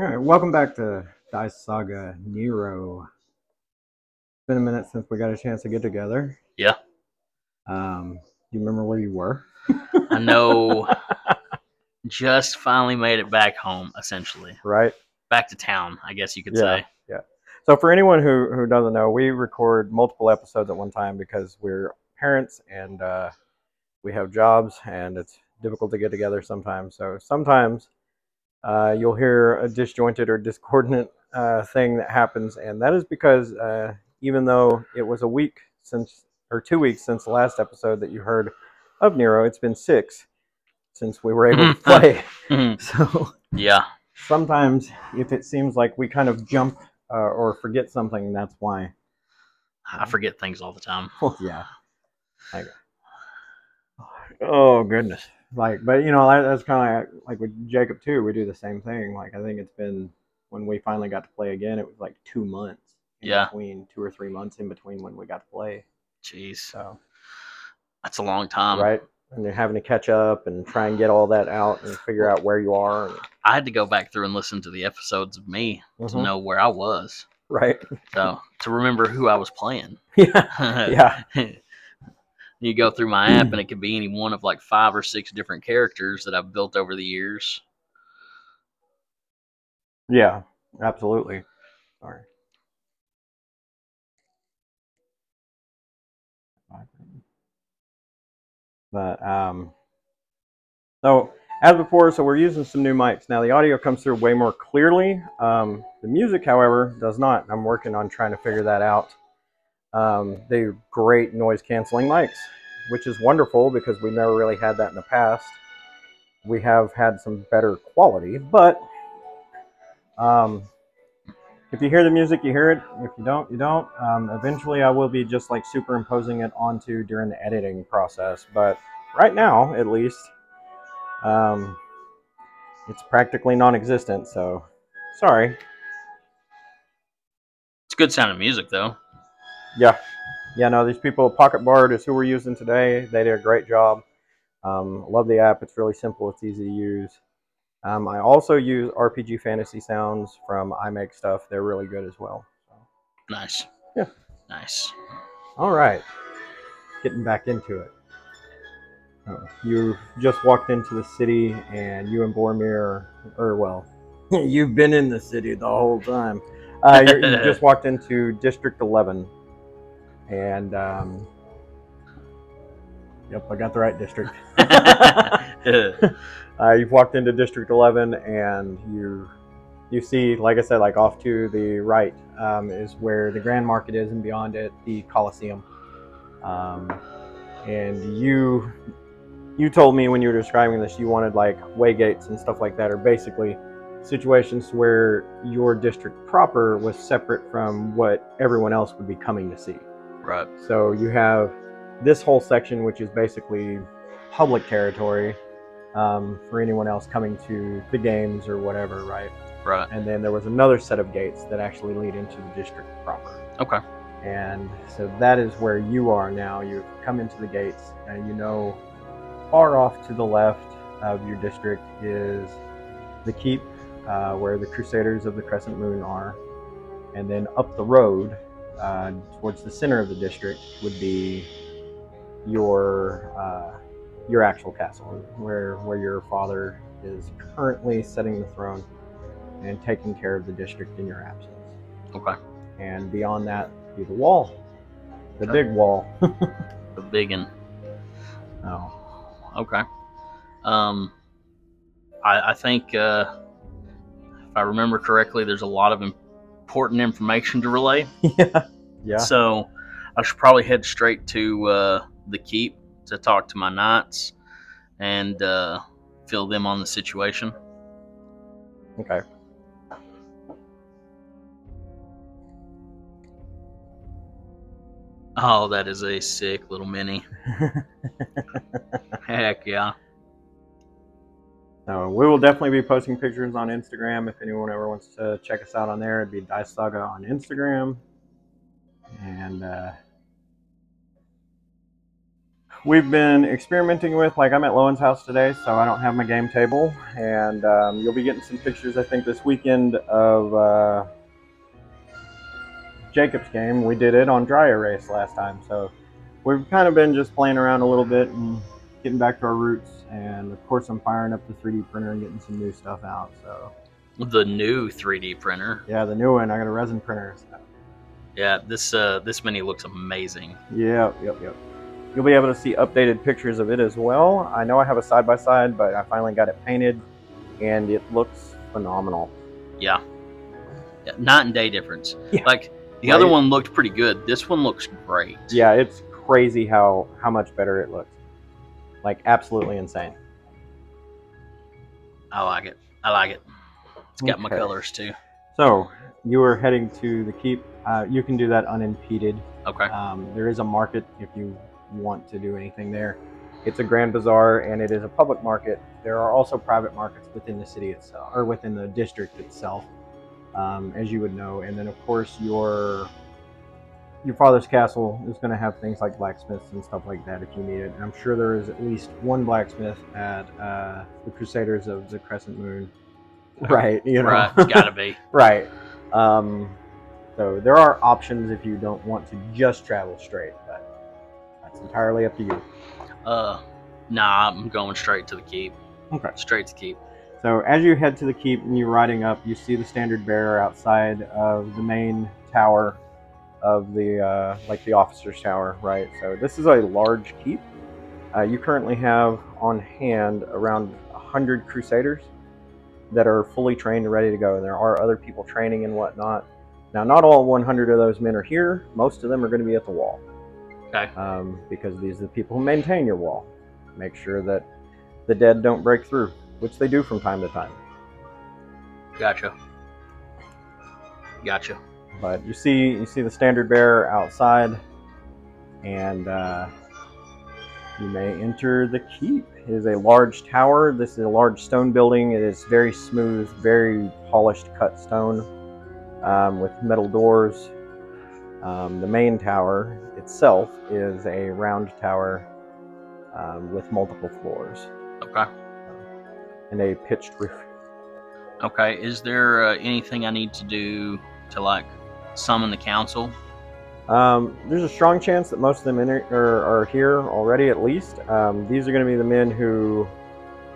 All right, welcome back to Dice Saga Nero. It's been a minute since we got a chance to get together. Yeah. Um, do you remember where you were? I know. just finally made it back home, essentially. Right. Back to town, I guess you could say. Yeah. say. So for anyone who who doesn't know, we record multiple episodes at one time because we're parents and uh, we have jobs, and it's difficult to get together sometimes. So sometimes uh, you'll hear a disjointed or discordant uh, thing that happens, and that is because uh, even though it was a week since or two weeks since the last episode that you heard of Nero, it's been six since we were able to play. Mhm. So yeah. sometimes if it seems like we kind of jump uh, or forget something, that's why. I forget things all the time. Well, yeah. Like, oh goodness. Like, but you know, that, that's kind of like, like with Jacob too. We do the same thing. Like, I think it's been when we finally got to play again. It was like two months. Yeah. Between two or three months in between when we got to play. Jeez. So That's a long time. right, and you're having to catch up and try and get all that out and figure out where you are. And, I had to go back through and listen to the episodes of me to Mhm. know where I was. Right. So to remember who I was playing. Yeah. Yeah. you go through my app and it could be any one of like five or six different characters that I've built over the years. Yeah. Absolutely. Sorry. But um, so as before, so we're using some new mics now. The audio comes through way more clearly. Um, the music, however, does not. I'm working on trying to figure that out. Um, they're great noise canceling mics, which is wonderful because we never really had that in the past. We have had some better quality, but um, if you hear the music, you hear it. If you don't, you don't. Um, eventually, I will be just like superimposing it onto during the editing process. But right now, at least, um, it's practically non-existent. So, sorry. It's good sound sounding music though. Yeah, yeah. No, these people, Pocket Bard is who we're using today. They did a great job. Um, love the app. It's really simple. It's easy to use. Um, I also use RPG Fantasy Sounds from iMake Stuff. They're really good as well. So. Nice. Yeah. Nice. All right, getting back into it. Oh, you just walked into the city, and you and Boromir, or well, you've been in the city the whole time. Uh, you just walked into District 11, and um, yep, I got the right district. uh, you've walked into District 11, and you you see, like I said, like off to the right um, is where the Grand Market is, and beyond it, the Coliseum. Um, and you you told me when you were describing this, you wanted like way gates and stuff like that, or basically situations where your district proper was separate from what everyone else would be coming to see. Right. So you have this whole section, which is basically public territory um, for anyone else coming to the games or whatever, right? Right. And then there was another set of gates that actually lead into the district proper. Okay. And so that is where you are now. You've come into the gates, and you know far off to the left of your district is the keep, uh, where the Crusaders of the Crescent Moon are. And then up the road, uh, towards the center of the district, would be your uh, your actual castle, where where your father is currently setting the throne and taking care of the district in your absence Okay. and beyond that be the wall the Okay. big wall The big one. oh Okay. Um, I, I think uh, if I remember correctly, there's a lot of important information to relay. yeah yeah So I should probably head straight to uh, the keep to talk to my knights and uh, fill them on the situation. okay Oh, that is a sick little mini. Heck yeah. So we will definitely be posting pictures on instagram if anyone ever wants to check us out on there it'd be dice saga on instagram and uh we've been experimenting with. Like I'm at Lowen's house today, so I don't have my game table, and um, you'll be getting some pictures. I think this weekend of uh, Jacob's game. We did it on dry erase last time, so we've kind of been just playing around a little bit and getting back to our roots. And of course, I'm firing up the 3D printer and getting some new stuff out. So The new 3D printer. yeah, the new one. I got a resin printer. So. Yeah, this uh, this mini looks amazing. Yeah, yep, yep. You'll be able to see updated pictures of it as well. I know I have a side by side, but I finally got it painted, and it looks phenomenal. Yeah. yeah night and day difference. Yeah. Like the other one looked pretty good. This one looks great. Yeah, it's crazy how how much better it looks. Like absolutely insane. I like it. I like it. It's got my colors too. So you are heading to the keep. Uh, you can do that unimpeded. Okay. Um, there is a market if you want to do anything there. It's a grand bazaar and it is a public market. There are also private markets within the city itself or within the district itself, um, as you would know. And then of course your your father's castle is going to have things like blacksmiths and stuff like that if you need it. And I'm sure there is at least one blacksmith at uh, the Crusaders of the Crescent Moon. Right, you know. Right. Gotta be. Right. Um, so there are options if you don't want to just travel straight, but that's entirely up to you. Uh, nah, I'm going straight to the keep. Okay. Straight to keep. So as you head to the keep and you're riding up, you see the standard bearer outside of the main tower of the uh, like the officer's tower, right? So this is a large keep. Uh, you currently have on hand around hundred crusaders that are fully trained and ready to go, and there are other people training and whatnot. Now, not all 100 of those men are here. Most of them are going to be at the wall. Okay. Um, because these are the people who maintain your wall. Make sure that the dead don't break through, which they do from time to time. Gotcha. Gotcha. But you see, you see the standard bearer outside, and uh, you may enter the keep. It is a large tower. This is a large stone building. It is very smooth, very polished cut stone um, with metal doors. Um, the main tower itself is a round tower um, with multiple floors Okay. and a pitched roof. Okay. Is there uh, anything I need to do to like summon the council? Um, there's a strong chance that most of them enter, are, are here already, at least. Um, these are going to be the men who,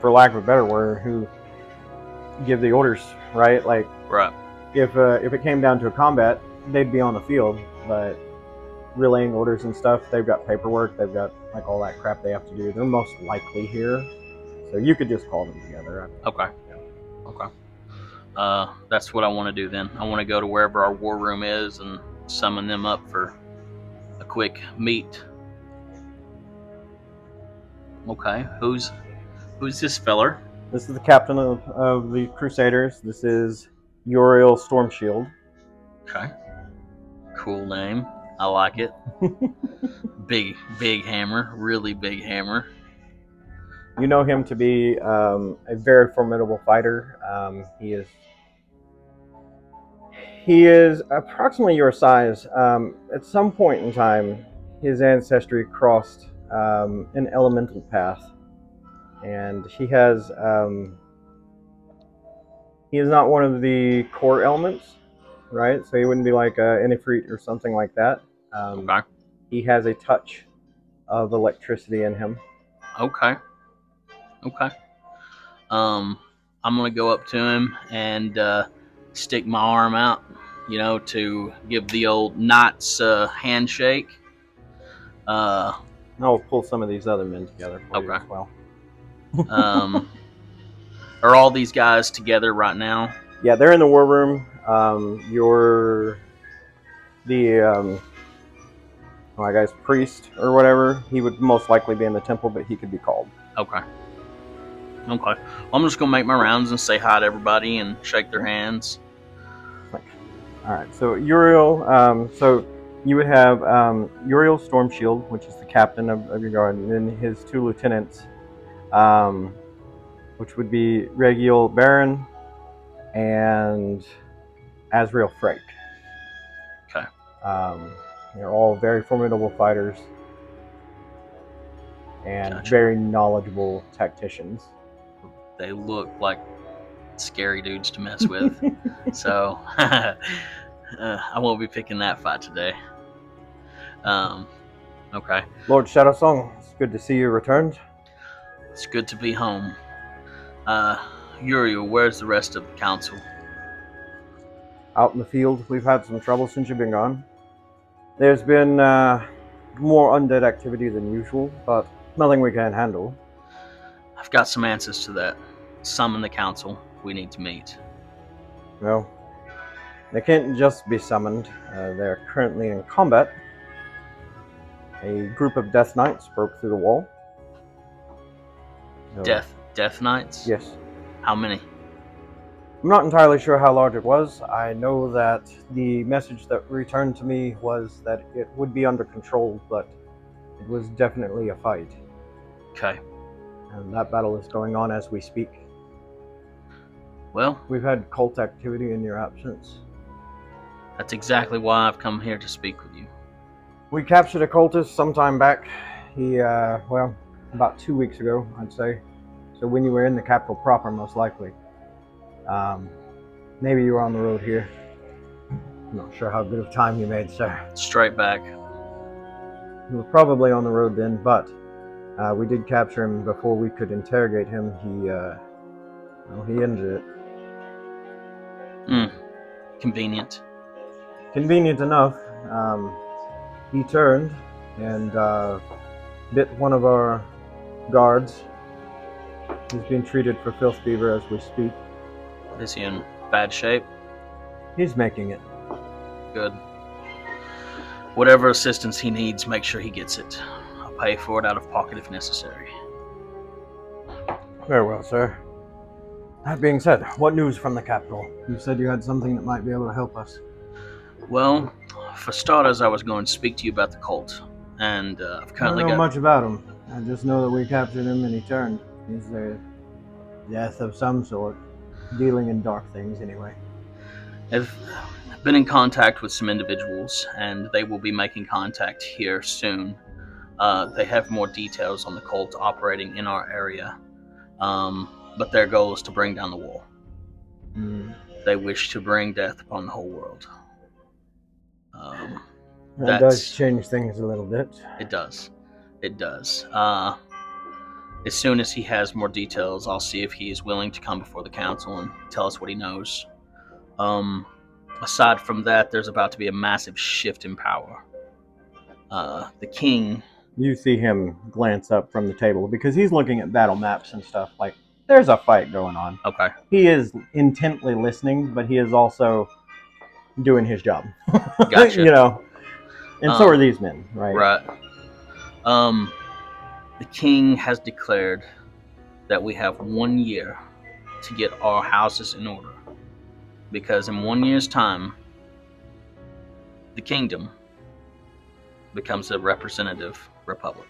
for lack of a better word, who give the orders, right? Like, Right. if uh, if it came down to a combat, they'd be on the field, but relaying orders and stuff, they've got paperwork, they've got like all that crap they have to do. They're most likely here, so you could just call them together. Okay. Okay. Uh, that's what I want to do then. I want to go to wherever our war room is and summon them up for a quick meet. Okay. Who's who's this feller? This is the captain of, of the Crusaders. This is Uriel Stormshield. Okay. Cool name. I like it. big big hammer, really big hammer. You know him to be um, a very formidable fighter. Um, he is he is approximately your size. Um, at some point in time, his ancestry crossed um, an elemental path, and he has um, he is not one of the core elements, right? So he wouldn't be like a Ifrit or something like that. Um, Okay. he has a touch of electricity in him. Okay. Okay. Um, I'm gonna go up to him and uh, stick my arm out, you know, to give the old Knight's uh, handshake. Uh, I'll pull some of these other men together for you as well. um, are all these guys together right now? Yeah, they're in the war room. Um, you're the um, I guess priest or whatever. He would most likely be in the temple, but he could be called. Okay. Okay. I'm just gonna make my rounds and say hi to everybody and shake their hands. All right. So Uriel. Um, so you would have um, Uriel Stormshield, which is the captain of, of your guard, and then his two lieutenants, um, which would be Regiel Baron and Azrael Frake. Okay. Um, they're all very formidable fighters. and Gotcha. very knowledgeable tacticians. They look like scary dudes to mess with. so uh, I won't be picking that fight today. Um, okay, Lord Shadowsong, it's good to see you returned. it's good to be home. Uh, Uriel, where's the rest of the council? Out in the field, we've had some trouble since you've been gone. There's been uh, more undead activity than usual, but nothing we can't handle. I've got some answers to that. Summon the council. We need to meet. Well, they can't just be summoned. Uh, they're currently in combat. A group of Death Knights broke through the wall. So- Death, Death Knights. Yes. How many? I'm not entirely sure how large it was. I know that the message that returned to me was that it would be under control, but it was definitely a fight. Okay. And that battle is going on as we speak. Well, We've had cult activity in your absence. that's exactly why I've come here to speak with you. We captured a cultist sometime back. He, uh, well, about two weeks ago, I'd say. So when you were in the capital proper, most likely. Um, maybe you were on the road here. I'm not sure how good of time you made, sir. Straight back. You were probably on the road then, but uh, we did capture him before we could interrogate him. He, uh, well, he ended it. Hmm. Convenient. Convenient enough. Um, he turned and uh, bit one of our guards. He's being treated for filth fever as we speak. Is he in bad shape? He's making it. Good. Whatever assistance he needs, make sure he gets it. Pay for it out of pocket if necessary. Very well, sir. That being said, what news from the capital? You said you had something that might be able to help us. Well, for starters, I was going to speak to you about the cult, and uh, I've currently I don't know got. much about him. I just know that we captured him and he turned. He's a death of some sort, dealing in dark things anyway. I've been in contact with some individuals, and they will be making contact here soon. Uh, they have more details on the cult operating in our area, um, but their goal is to bring down the wall. Hmm. They wish to bring death upon the whole world. Um, That does change things a little bit. It does. It does. Uh, as soon as he has more details, I'll see if he is willing to come before the council and tell us what he knows. Um, aside from that, there's about to be a massive shift in power. Uh, the king, You see him glance up from the table because he's looking at battle maps and stuff. Like, there's a fight going on. okay, He is intently listening, but he is also doing his job. Gotcha. you know, and so Um, are these men, right? right. Um, the king has declared that we have one year to get our houses in order, because in one year's time, the kingdom becomes a representative republic.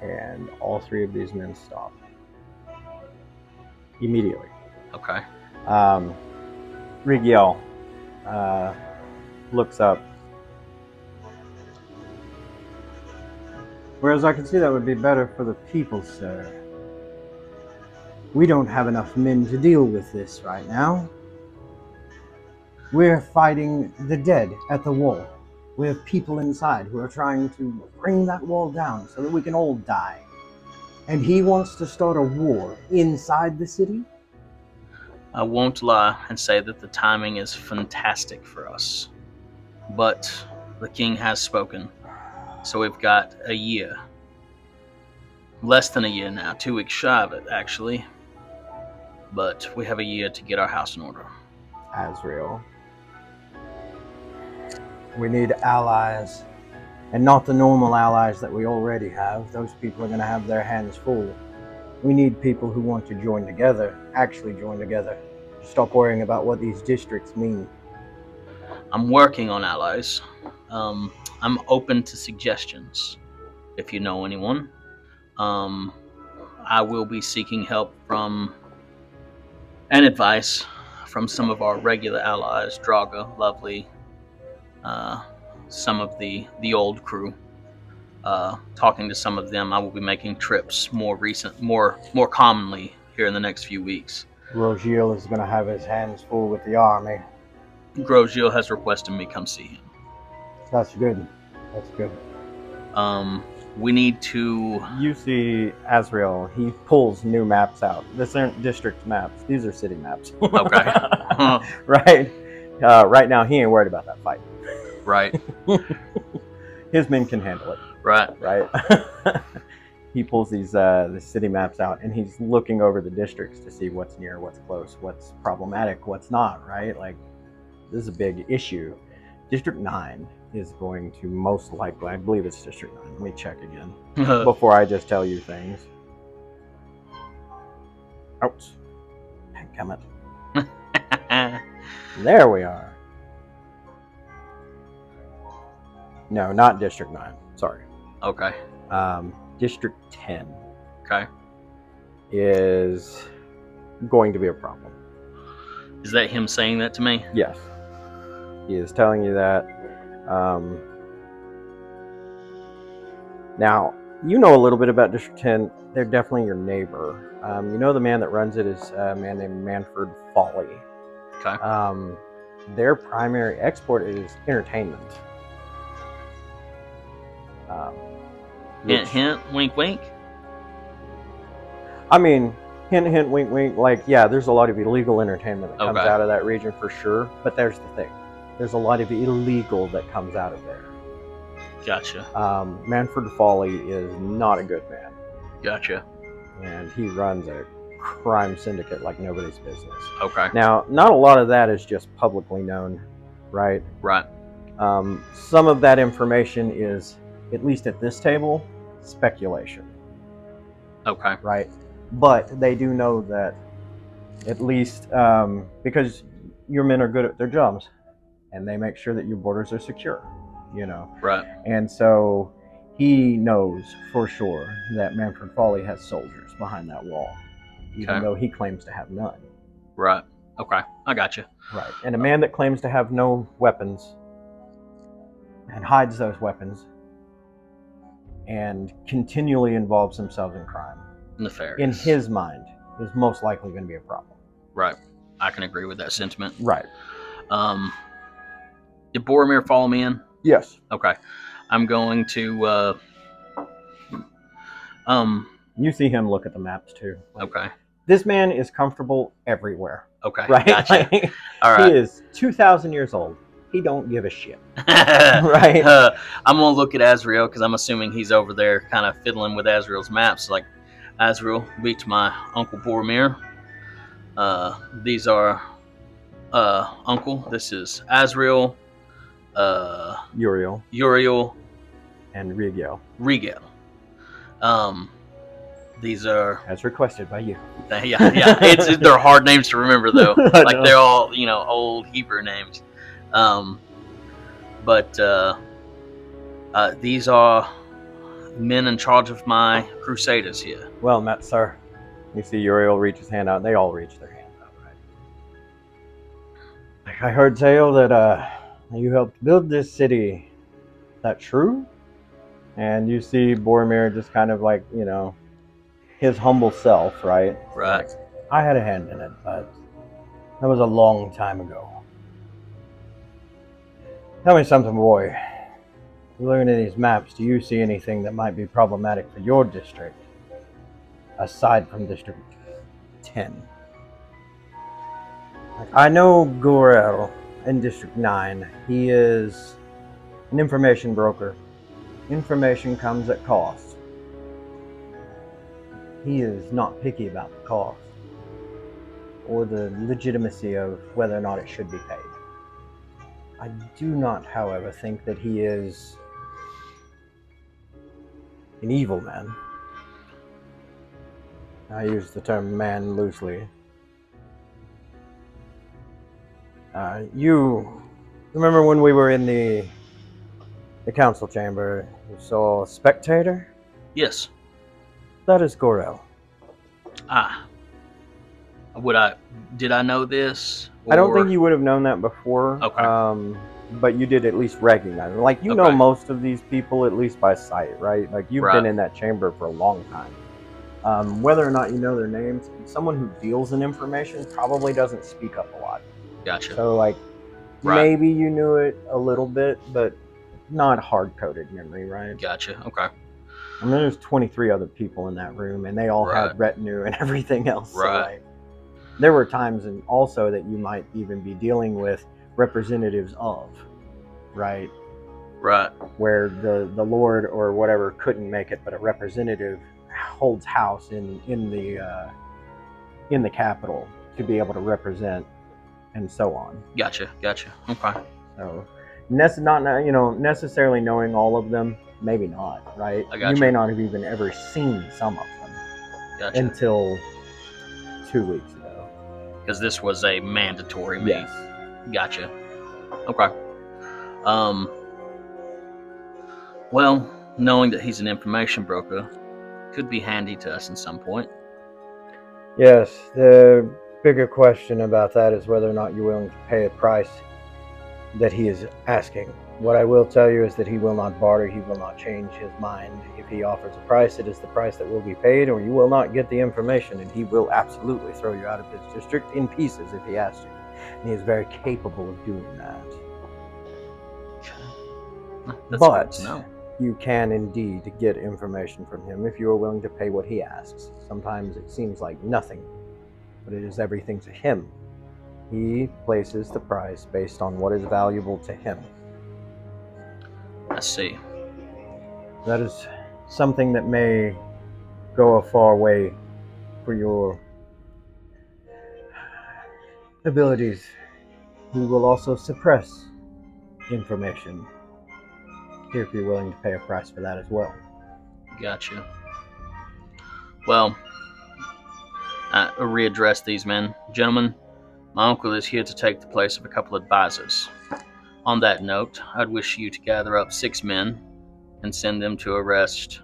And all three of these men stop immediately. Okay. Um, Rigiel uh, looks up. Whereas I can see that would be better for the people, sir. We don't have enough men to deal with this right now. We're fighting the dead at the wall. We have people inside who are trying to bring that wall down so that we can all die. And he wants to start a war inside the city? I won't lie and say that the timing is fantastic for us, but the king has spoken, so we've got a year. Less than a year now, two weeks shy of it, actually. But we have a year to get our house in order. Azrael. We need allies, and not the normal allies that we already have. Those people are going to have their hands full. We need people who want to join together, actually join together. Stop worrying about what these districts mean. I'm working on allies. Um, I'm open to suggestions. If you know anyone, um, I will be seeking help from and advice from some of our regular allies, Draga, Lovely, uh, some of the the old crew. uh, talking to some of them, I will be making trips more recent, more more commonly here in the next few weeks. Rogil is going to have his hands full with the army. Grosjean has requested me come see him. That's good. That's good. Um, we need to. You see Azrael, he pulls new maps out. This aren't district maps, these are city maps. Okay. right? Uh, right now, he ain't worried about that fight. Right, His men can handle it, right. right? he pulls these uh, the city maps out and he's looking over the districts to see what's near, what's close, what's problematic, what's not, right? Like, this is a big issue. District 9 is going to most likely, I believe it's District 9. Let me check again before I just tell you things. Ouch. Come it. There we are. No, not District 9. Sorry. okay, Um, District 10 okay. is going to be a problem. Is that him saying that to me? Yes. He is telling you that. Um, now, you know a little bit about District 10. They're definitely your neighbor. Um, you know the man that runs it is a man named Manfred Folly. Okay. Um, their primary export is entertainment. Um, Hint, which- hint, wink, wink. I mean, hint, hint, wink, wink. Like, yeah, there's a lot of illegal entertainment that comes out of that region for sure. But there's the thing: there's a lot of illegal that comes out of there. Gotcha, Um, Manfred Folly is not a good man, gotcha. and he runs a crime syndicate like nobody's business. Okay, Now, not a lot of that is just publicly known, right? right. Um, some of that information is, at least at this table, speculation. Okay, right? But they do know that at least um, because your men are good at their jobs and they make sure that your borders are secure, you know. right. And so he knows for sure that Manfred Folly has soldiers behind that wall, even Okay. though he claims to have none. Right. Okay. I got you. Right. And a man that claims to have no weapons and hides those weapons and continually involves themselves in crime Nefarious. in his mind is most likely going to be a problem. Right. I can agree with that sentiment. Right. Um, did Boromir follow me in? Yes. Okay. I'm going to. Uh, um. You see him look at the maps too. Like, Okay. This man is comfortable everywhere. Okay. Right. Gotcha. Like, All He is two thousand years old. He don't give a shit. right. Uh, I'm gonna look at Azrael because I'm assuming he's over there, kind of fiddling with Azrael's maps. Like, Azrael, beat my uncle Boromir. Uh, these are, uh, uncle. This is Azrael, uh, Uriel Uriel, and Rigel, Regal. Um, these are as requested by you. yeah yeah. It's they're hard names to remember though. Like they're all you know old Hebrew names. Um, but uh, uh, these are men in charge of my crusaders here. Well met, sir. You see Uriel reach his hand out. and They all reach their hands out, right? I heard tale that uh, you helped build this city. Is that true? And you see Boromir just kind of like, you know, his humble self, right? Right. I had a hand in it, but that was a long time ago. Tell me something, boy. Looking at these maps, do you see anything that might be problematic for your district? Aside from District 10. I know Gorel in District 9. He is an information broker. Information comes at cost. He is not picky about the cost or the legitimacy of whether or not it should be paid. I do not, however, think that he is an evil man. I use the term man loosely. Uh, you remember when we were in the the council chamber? You saw a spectator. Yes. That is Gorel. Ah. Would I? Did I know this? I don't think you would have known that before. Okay. Um, but you did at least recognize them. Like you know most of these people at least by sight, right? Like you've Right. been in that chamber for a long time. Um, whether or not you know their names, someone who deals in information probably doesn't speak up a lot. Gotcha. So like Right. maybe you knew it a little bit, but not hard coded memory, right? Gotcha. Okay. I mean, there's 23 other people in that room, and they all Right. had retinue and everything else. So, Right. like, there were times, and also that you might even be dealing with representatives of, right, Right. where the the Lord or whatever couldn't make it, but a representative holds house in in the uh, in the capital to be able to represent, and so on. Gotcha. Gotcha. Okay. So, nece- not you know necessarily knowing all of them, maybe not, right? I gotcha. you may not have even ever seen some of them Gotcha. until two weeks ago. Because this was a mandatory meet. Yes. Gotcha. Okay. Um. Well, knowing that he's an information broker could be handy to us in some point. Yes. The bigger question about that is whether or not you're willing to pay a price that he is asking. What I will tell you is that he will not barter, he will not change his mind. If he offers a price, it is the price that will be paid, or you will not get the information, and he will absolutely throw you out of his district in pieces if he has to. And he is very capable of doing that. That's But- good to know. You can indeed get information from him if you are willing to pay what he asks. Sometimes it seems like nothing, but it is everything to him. He places the price based on what is valuable to him. I see. That is something that may go a far way for your abilities. He will also suppress information if you're willing to pay a price for that as well. Gotcha. Well, I readdress these men. Gentlemen, my uncle is here to take the place of a couple advisors. On that note, I'd wish you to gather up six men and send them to arrest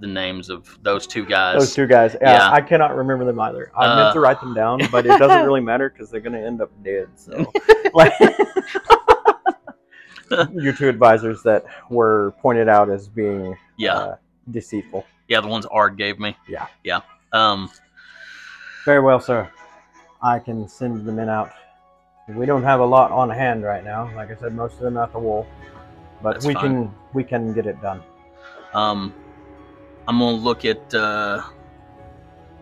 the names of those two guys. Those two guys, yeah, Yeah. I cannot remember them either. I Uh, meant to write them down, but it doesn't really matter because they're going to end up dead. So, like, your two advisors that were pointed out as being yeah, uh, deceitful. yeah, the ones Ard gave me. Yeah. yeah. Um, Very well, sir. I can send the men out. We don't have a lot on hand right now. Like I said, most of them at the wall, but That's we fine. can we can get it done. um, I'm gonna look at. Uh,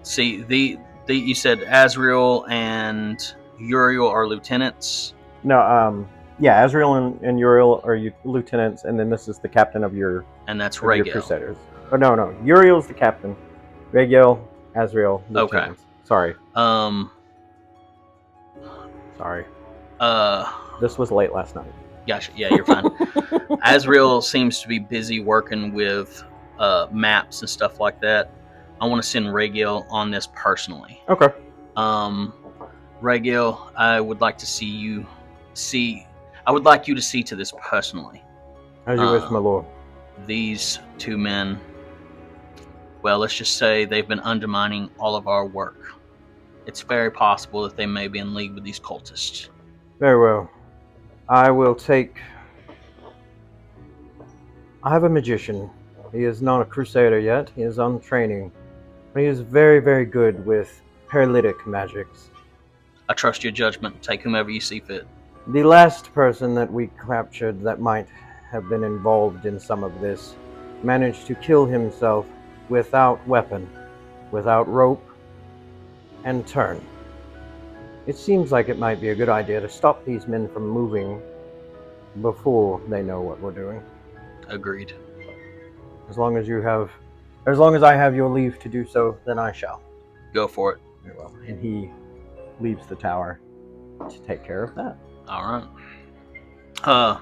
see the the you said Azrael and Uriel are lieutenants. No, um, yeah, Azrael and, and Uriel are you lieutenants, and then this is the captain of your and that's of your Crusaders. Oh no, no, Uriel's the captain. Regiel, Azrael, Okay. Sorry, Um. Sorry. Uh. This was late last night. Gotcha. Yeah, you're fine. Azrael seems to be busy working with uh, maps and stuff like that. I want to send Regil on this personally. Okay. Um, Regil, I would like to see you see. I would like you to see to this personally. As you wish, Uh, my lord. These two men. Well, let's just say they've been undermining all of our work. It's very possible that they may be in league with these cultists. Very well. I will take. I have a magician. He is not a crusader yet. He is on training. But he is very, very good with paralytic magics. I trust your judgment. Take whomever you see fit. The last person that we captured that might have been involved in some of this managed to kill himself without weapon, without rope, and turn. It seems like it might be a good idea to stop these men from moving before they know what we're doing. Agreed. As long as you have, as long as I have your leave to do so, then I shall. Go for it. Very well. And he leaves the tower to take care of that. All right. Uh,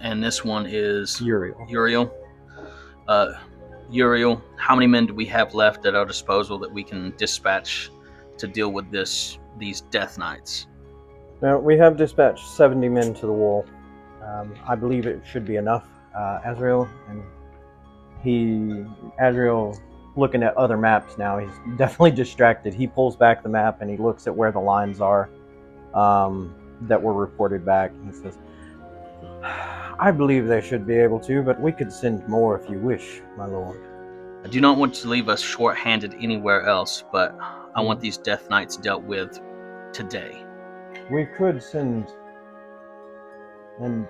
and this one is Uriel. Uriel. Uh, Uriel, how many men do we have left at our disposal that we can dispatch to deal with this these death knights? Now, we have dispatched 70 men to the wall. Um, I believe it should be enough. Uh, Azrael, and he, Azrael, looking at other maps now, he's definitely distracted. He pulls back the map and he looks at where the lines are. Um, that were reported back. He says, I believe they should be able to, but we could send more if you wish, my lord. I do not want to leave us short-handed anywhere else, but I want hmm. these Death Knights dealt with today. We could send. And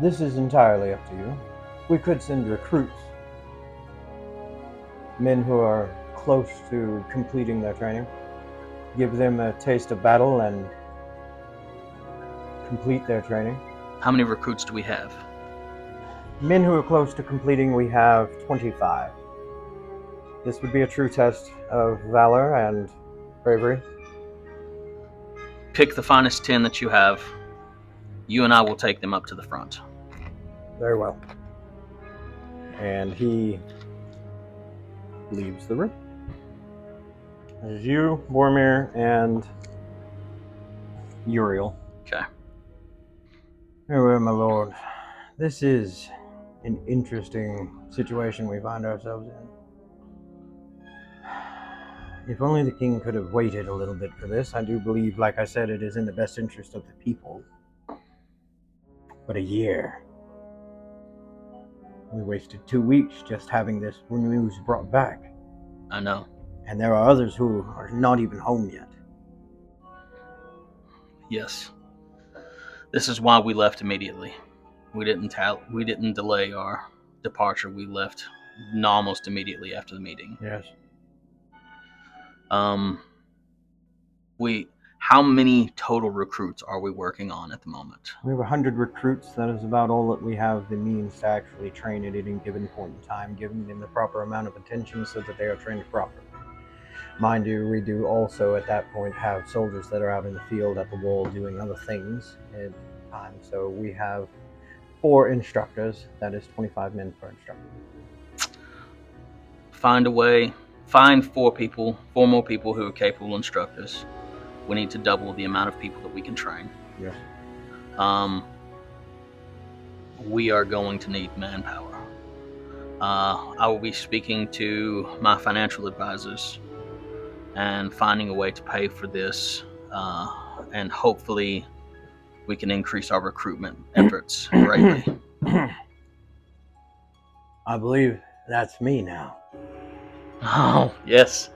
this is entirely up to you. We could send recruits. Men who are close to completing their training. Give them a taste of battle and complete their training. How many recruits do we have? Men who are close to completing, we have 25. This would be a true test of valor and bravery. Pick the finest 10 that you have. You and I will take them up to the front. Very well. And he leaves the room. As you, Boromir, and Uriel. Okay. Very well, my lord. This is an interesting situation we find ourselves in. If only the king could have waited a little bit for this. I do believe, like I said, it is in the best interest of the people. But a year. We wasted two weeks just having this news brought back. I know. And there are others who are not even home yet. Yes. This is why we left immediately. We didn't we didn't delay our departure. We left almost immediately after the meeting. Yes. Um we how many total recruits are we working on at the moment? We have 100 recruits. That is about all that we have the means to actually train at any given point in time, giving them the proper amount of attention so that they are trained properly. Mind you, we do also at that point have soldiers that are out in the field at the wall doing other things at time. So we have four instructors. That is 25 men per instructor. Find a way, find four people, four more people who are capable instructors. We need to double the amount of people that we can train. Yes. Um, we are going to need manpower. Uh, I will be speaking to my financial advisors and finding a way to pay for this, uh, and hopefully, we can increase our recruitment efforts greatly. I believe that's me now. Oh yes,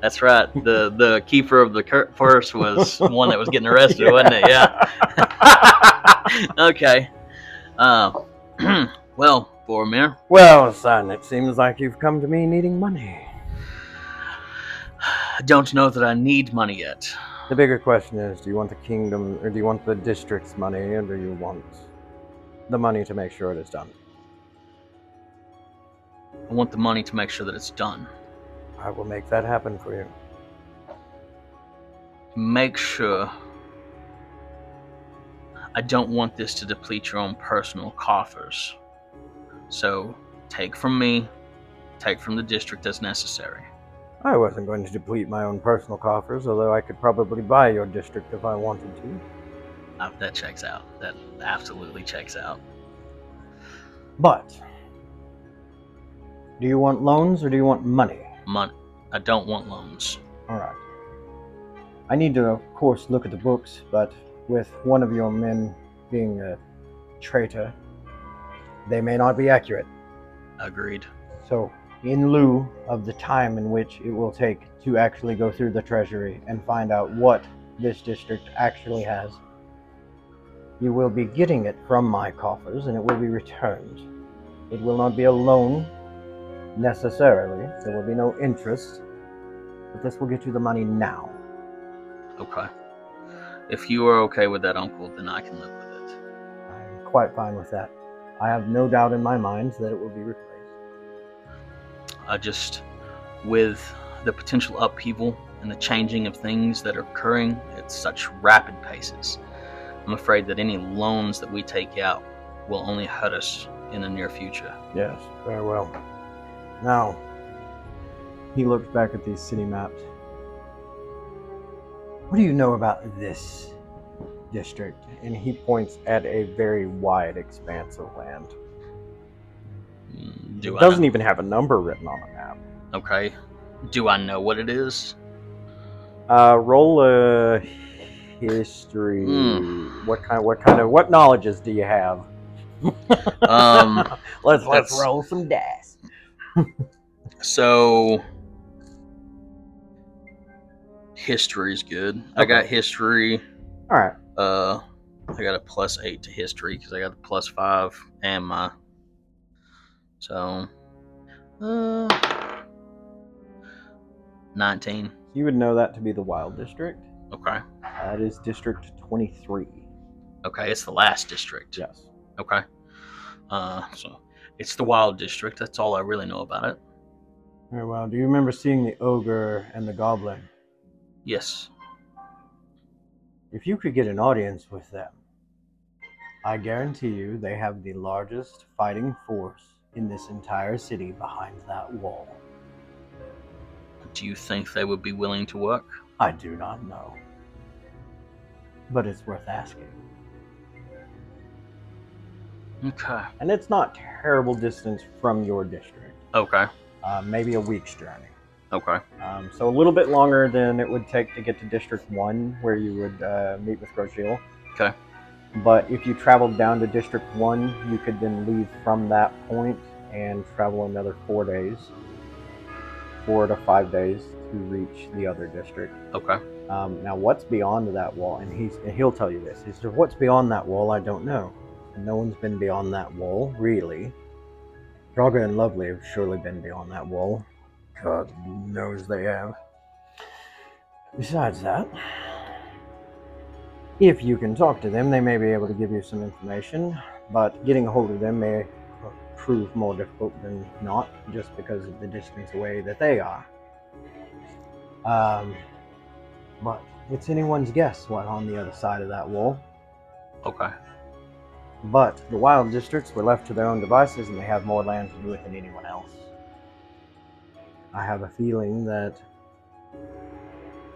that's right. the The keeper of the cur- purse was one that was getting arrested, wasn't it? Yeah. okay. Uh, well, Boromir, Well, son, it seems like you've come to me needing money. I don't know that I need money yet. The bigger question is do you want the kingdom, or do you want the district's money, or do you want the money to make sure it is done? I want the money to make sure that it's done. I will make that happen for you. Make sure. I don't want this to deplete your own personal coffers. So take from me, take from the district as necessary. I wasn't going to deplete my own personal coffers, although I could probably buy your district if I wanted to. Uh, that checks out. That absolutely checks out. But, do you want loans or do you want money? Money. I don't want loans. Alright. I need to, of course, look at the books, but with one of your men being a traitor, they may not be accurate. Agreed. So, in lieu of the time in which it will take to actually go through the treasury and find out what this district actually has, you will be getting it from my coffers and it will be returned. It will not be a loan necessarily, there will be no interest, but this will get you the money now. Okay. If you are okay with that, Uncle, then I can live with it. I'm quite fine with that. I have no doubt in my mind that it will be replaced. I just, with the potential upheaval and the changing of things that are occurring at such rapid paces, I'm afraid that any loans that we take out will only hurt us in the near future. Yes, very well. Now, he looks back at these city maps. What do you know about this district? And he points at a very wide expanse of land. Mm, Do it doesn't even have a number written on the map. Okay. Do I know what it is? Uh, roll a history. Hmm. What kind? What kind of? What knowledges do you have? Um, let's let's roll some dice. so history is good. I got history. All right. Uh, I got a plus eight to history because I got the plus five and my. So, uh, nineteen. You would know that to be the Wild District. Okay. That is District 23. Okay, it's the last district. Yes. Okay. Uh, so it's the wild district. That's all I really know about it. Very well. Do you remember seeing the ogre and the goblin? Yes. If you could get an audience with them, I guarantee you they have the largest fighting force in this entire city behind that wall. Do you think they would be willing to work? I do not know. But it's worth asking. Okay. And it's not terrible distance from your district. Okay. Uh, maybe a week's journey. Okay. Um, so a little bit longer than it would take to get to District 1, where you would uh, meet with Grosjean. Okay. But if you traveled down to District 1, you could then leave from that point and travel another four days, four to five days to reach the other district. Okay. Um, now, what's beyond that wall? And he's and he'll tell you this. He said, "What's beyond that wall? I don't know. And no one's been beyond that wall, really. Draga and Lovely have surely been beyond that wall. God knows they have. Besides that, if you can talk to them, they may be able to give you some information. But getting a hold of them may prove more difficult than not, just because of the distance away that they are." Um, but it's anyone's guess what on the other side of that wall. Okay. But the wild districts were left to their own devices and they have more land to do with than anyone else. I have a feeling that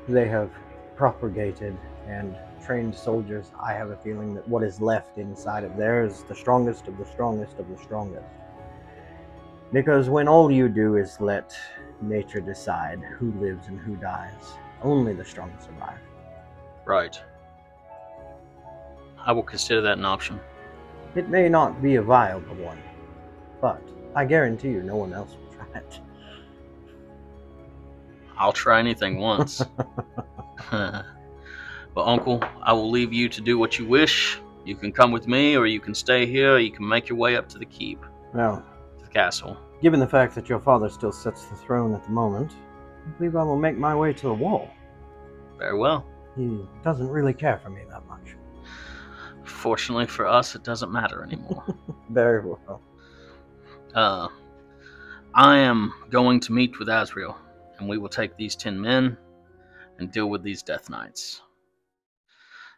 they have propagated and trained soldiers. I have a feeling that what is left inside of there is the strongest of the strongest of the strongest. Because when all you do is let nature decide who lives and who dies, only the strong survive. Right. I will consider that an option. It may not be a viable one, but I guarantee you no one else will try it. I'll try anything once. but uncle, I will leave you to do what you wish. You can come with me, or you can stay here. Or you can make your way up to the keep, Now, to the castle. given the fact that your father still sits the throne at the moment, I believe I will make my way to the wall. Very well. He doesn't really care for me that much. Fortunately for us, it doesn't matter anymore. Very well. uh, I am going to meet with Azrael, and we will take these ten men and deal with these Death Knights.